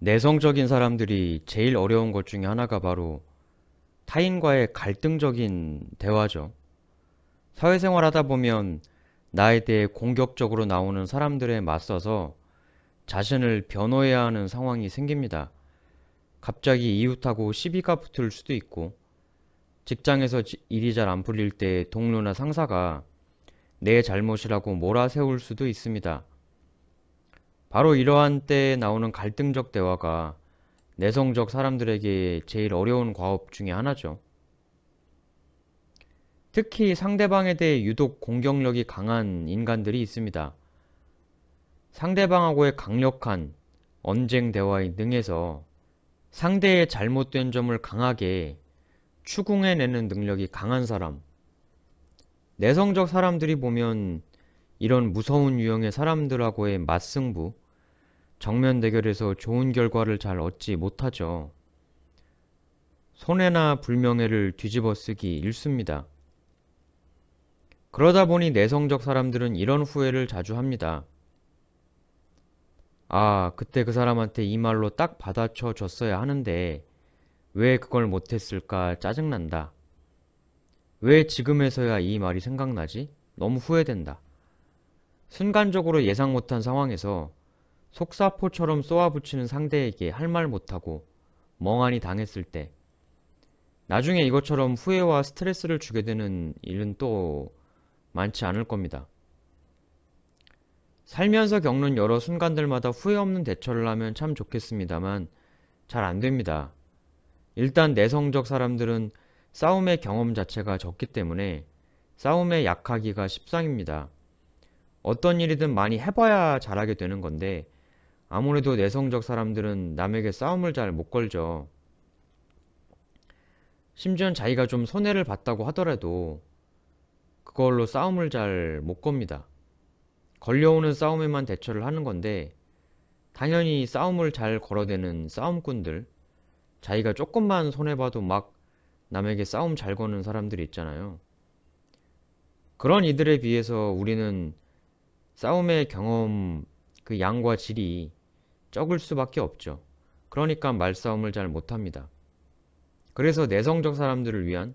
내성적인 사람들이 제일 어려운 것 중에 하나가 바로 타인과의 갈등적인 대화죠. 사회생활 하다 보면 나에 대해 공격적으로 나오는 사람들에 맞서서 자신을 변호해야 하는 상황이 생깁니다. 갑자기 이웃하고 시비가 붙을 수도 있고, 직장에서 지- 일이 잘 안 풀릴 때 동료나 상사가 내 잘못이라고 몰아세울 수도 있습니다. 바로 이러한 때에 나오는 갈등적 대화가 내성적 사람들에게 제일 어려운 과업 중에 하나죠. 특히 상대방에 대해 유독 공격력이 강한 인간들이 있습니다. 상대방하고의 강력한 언쟁 대화에 능해서 상대의 잘못된 점을 강하게 추궁해내는 능력이 강한 사람. 내성적 사람들이 보면 이런 무서운 유형의 사람들하고의 맞승부, 정면 대결에서 좋은 결과를 잘 얻지 못하죠. 손해나 불명예를 뒤집어 쓰기 일쑤입니다. 그러다 보니 내성적 사람들은 이런 후회를 자주 합니다. 아, 그때 그 사람한테 이 말로 딱 받아쳐 줬어야 하는데 왜 그걸 못했을까 짜증난다. 왜 지금에서야 이 말이 생각나지? 너무 후회된다. 순간적으로 예상 못한 상황에서 속사포처럼 쏘아붙이는 상대에게 할 말 못하고 멍하니 당했을 때 나중에 이것처럼 후회와 스트레스를 주게 되는 일은 또 많지 않을 겁니다. 살면서 겪는 여러 순간들마다 후회 없는 대처를 하면 참 좋겠습니다만 잘 안 됩니다. 일단 내성적 사람들은 싸움의 경험 자체가 적기 때문에 싸움에 약하기가 십상입니다. 어떤 일이든 많이 해봐야 잘하게 되는 건데 아무래도 내성적 사람들은 남에게 싸움을 잘 못 걸죠. 심지어 자기가 좀 손해를 봤다고 하더라도 그걸로 싸움을 잘 못 겁니다. 걸려오는 싸움에만 대처를 하는 건데 당연히 싸움을 잘 걸어대는 싸움꾼들 자기가 조금만 손해봐도 막 남에게 싸움 잘 거는 사람들이 있잖아요. 그런 이들에 비해서 우리는 싸움의 경험 그 양과 질이 적을 수밖에 없죠. 그러니까 말싸움을 잘 못합니다. 그래서 내성적 사람들을 위한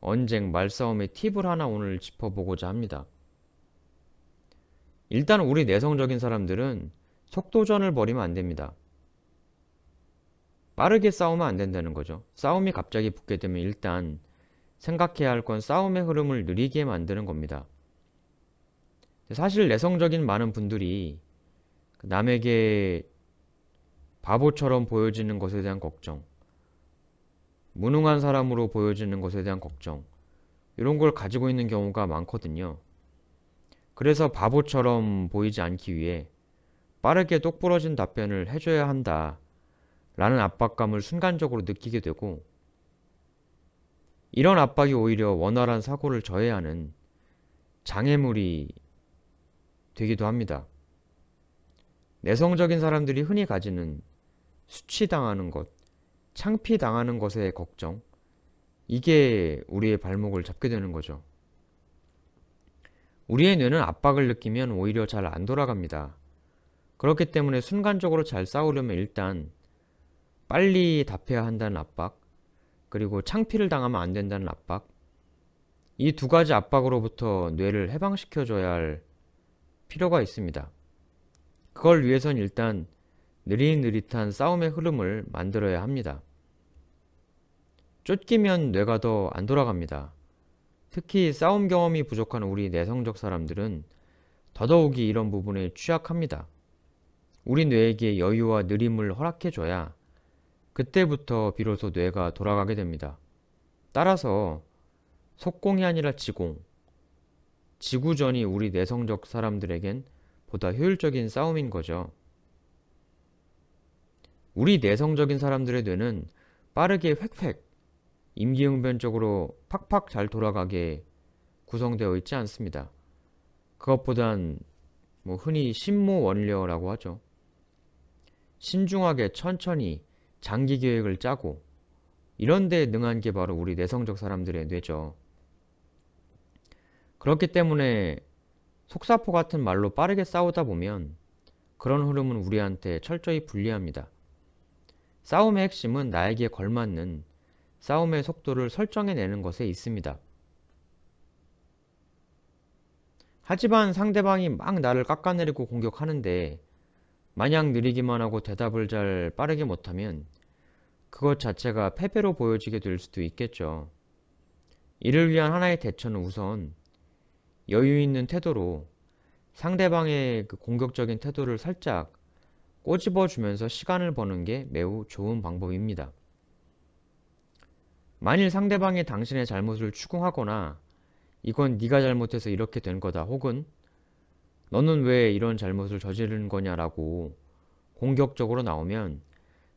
언쟁 말싸움의 팁을 하나 오늘 짚어보고자 합니다. 일단 우리 내성적인 사람들은 속도전을 벌이면 안 됩니다. 빠르게 싸우면 안 된다는 거죠. 싸움이 갑자기 붙게 되면 일단 생각해야 할 건 싸움의 흐름을 느리게 만드는 겁니다. 사실 내성적인 많은 분들이 남에게 바보처럼 보여지는 것에 대한 걱정, 무능한 사람으로 보여지는 것에 대한 걱정, 이런 걸 가지고 있는 경우가 많거든요. 그래서 바보처럼 보이지 않기 위해 빠르게 똑부러진 답변을 해줘야 한다. 라는 압박감을 순간적으로 느끼게 되고, 이런 압박이 오히려 원활한 사고를 저해하는 장애물이 되기도 합니다. 내성적인 사람들이 흔히 가지는 수치당하는 것, 창피당하는 것의 걱정, 이게 우리의 발목을 잡게 되는 거죠. 우리의 뇌는 압박을 느끼면 오히려 잘 안 돌아갑니다. 그렇기 때문에 순간적으로 잘 싸우려면 일단 빨리 답해야 한다는 압박, 그리고 창피를 당하면 안 된다는 압박, 이 두 가지 압박으로부터 뇌를 해방시켜줘야 할 필요가 있습니다. 그걸 위해선 일단 느릿느릿한 싸움의 흐름을 만들어야 합니다. 쫓기면 뇌가 더 안 돌아갑니다. 특히 싸움 경험이 부족한 우리 내성적 사람들은 더더욱이 이런 부분에 취약합니다. 우리 뇌에게 여유와 느림을 허락해줘야 그때부터 비로소 뇌가 돌아가게 됩니다. 따라서 속공이 아니라 지공, 지구전이 우리 내성적 사람들에겐 보다 효율적인 싸움인 거죠. 우리 내성적인 사람들의 뇌는 빠르게 획획, 임기응변적으로 팍팍 잘 돌아가게 구성되어 있지 않습니다. 그것보단 뭐 흔히 신모원려라고 하죠. 신중하게 천천히 장기 계획을 짜고 이런 데 능한 게 바로 우리 내성적 사람들의 뇌죠. 그렇기 때문에 속사포 같은 말로 빠르게 싸우다 보면 그런 흐름은 우리한테 철저히 불리합니다. 싸움의 핵심은 나에게 걸맞는 싸움의 속도를 설정해내는 것에 있습니다. 하지만 상대방이 막 나를 깎아내리고 공격하는데 마냥 느리기만 하고 대답을 잘 빠르게 못하면 그것 자체가 패배로 보여지게 될 수도 있겠죠. 이를 위한 하나의 대처는 우선 여유 있는 태도로 상대방의 그 공격적인 태도를 살짝 꼬집어 주면서 시간을 버는 게 매우 좋은 방법입니다. 만일 상대방이 당신의 잘못을 추궁하거나 이건 네가 잘못해서 이렇게 된 거다 혹은 너는 왜 이런 잘못을 저지른 거냐라고 공격적으로 나오면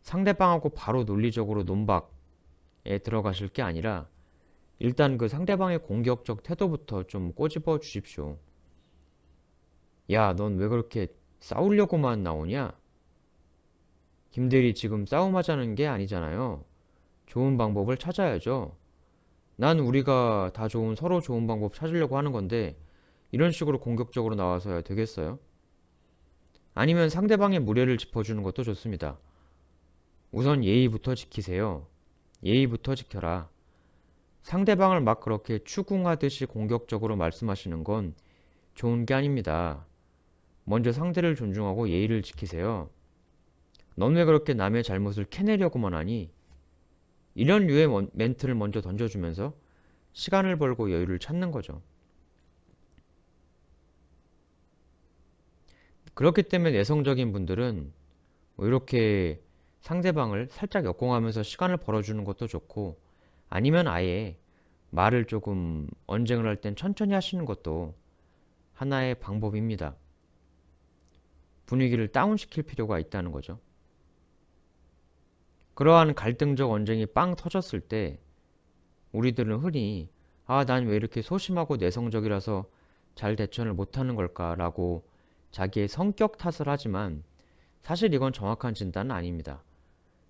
상대방하고 바로 논리적으로 논박에 들어가실 게 아니라 일단 그 상대방의 공격적 태도부터 좀 꼬집어 주십시오. 야, 넌 왜 그렇게 싸우려고만 나오냐? 김대리 지금 싸움하자는 게 아니잖아요. 좋은 방법을 찾아야죠. 난 우리가 다 좋은 서로 좋은 방법 찾으려고 하는 건데 이런 식으로 공격적으로 나와서야 되겠어요? 아니면 상대방의 무례를 짚어주는 것도 좋습니다. 우선 예의부터 지키세요. 예의부터 지켜라. 상대방을 막 그렇게 추궁하듯이 공격적으로 말씀하시는 건 좋은 게 아닙니다. 먼저 상대를 존중하고 예의를 지키세요. 넌 왜 그렇게 남의 잘못을 캐내려고만 하니? 이런 류의 멘트를 먼저 던져주면서 시간을 벌고 여유를 찾는 거죠. 그렇기 때문에 내성적인 분들은 뭐 이렇게 상대방을 살짝 역공하면서 시간을 벌어주는 것도 좋고 아니면 아예 말을 조금 언쟁을 할 땐 천천히 하시는 것도 하나의 방법입니다. 분위기를 다운시킬 필요가 있다는 거죠. 그러한 갈등적 언쟁이 빵 터졌을 때 우리들은 흔히 아, 난 왜 이렇게 소심하고 내성적이라서 잘 대처를 못하는 걸까라고 자기의 성격 탓을 하지만 사실 이건 정확한 진단은 아닙니다.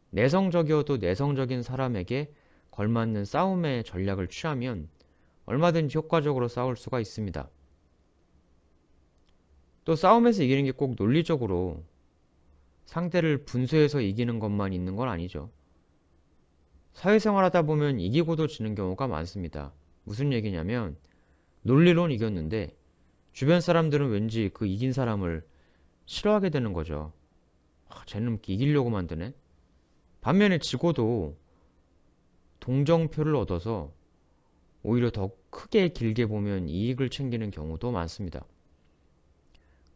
내성적이어도 내성적인 사람에게 걸맞는 싸움의 전략을 취하면 얼마든지 효과적으로 싸울 수가 있습니다. 또 싸움에서 이기는 게 꼭 논리적으로 상대를 분쇄해서 이기는 것만 있는 건 아니죠. 사회생활 하다 보면 이기고도 지는 경우가 많습니다. 무슨 얘기냐면 논리론 이겼는데 주변 사람들은 왠지 그 이긴 사람을 싫어하게 되는 거죠. 아, 쟤는 이기려고 만드네. 반면에 지고도 동정표를 얻어서 오히려 더 크게 길게 보면 이익을 챙기는 경우도 많습니다.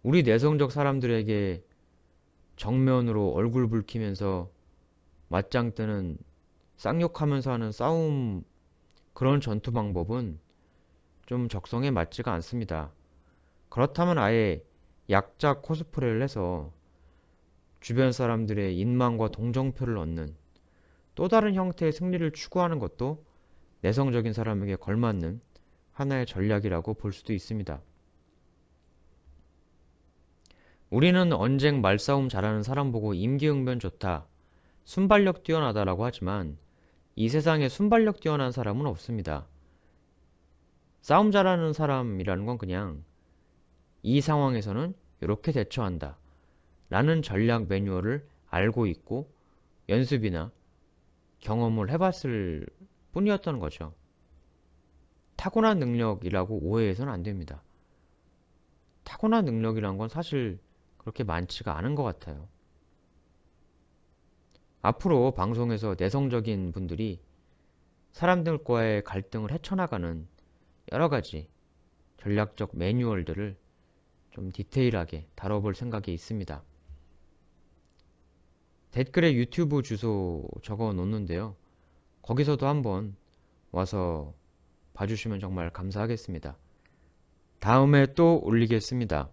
우리 내성적 사람들에게 정면으로 얼굴 붉히면서 맞짱 뜨는 쌍욕하면서 하는 싸움 그런 전투 방법은 좀 적성에 맞지가 않습니다. 그렇다면 아예 약자 코스프레를 해서 주변 사람들의 인망과 동정표를 얻는 또 다른 형태의 승리를 추구하는 것도 내성적인 사람에게 걸맞는 하나의 전략이라고 볼 수도 있습니다. 우리는 언쟁 말싸움 잘하는 사람 보고 임기응변 좋다, 순발력 뛰어나다라고 하지만 이 세상에 순발력 뛰어난 사람은 없습니다. 싸움 잘하는 사람이라는 건 그냥 이 상황에서는 이렇게 대처한다. 라는 전략 매뉴얼을 알고 있고 연습이나 경험을 해봤을 뿐이었던 거죠. 타고난 능력이라고 오해해서는 안 됩니다. 타고난 능력이란 건 사실 그렇게 많지가 않은 것 같아요. 앞으로 방송에서 내성적인 분들이 사람들과의 갈등을 헤쳐나가는 여러 가지 전략적 매뉴얼들을 좀 디테일하게 다뤄볼 생각이 있습니다. 댓글에 유튜브 주소 적어 놓는데요. 거기서도 한번 와서 봐주시면 정말 감사하겠습니다. 다음에 또 올리겠습니다.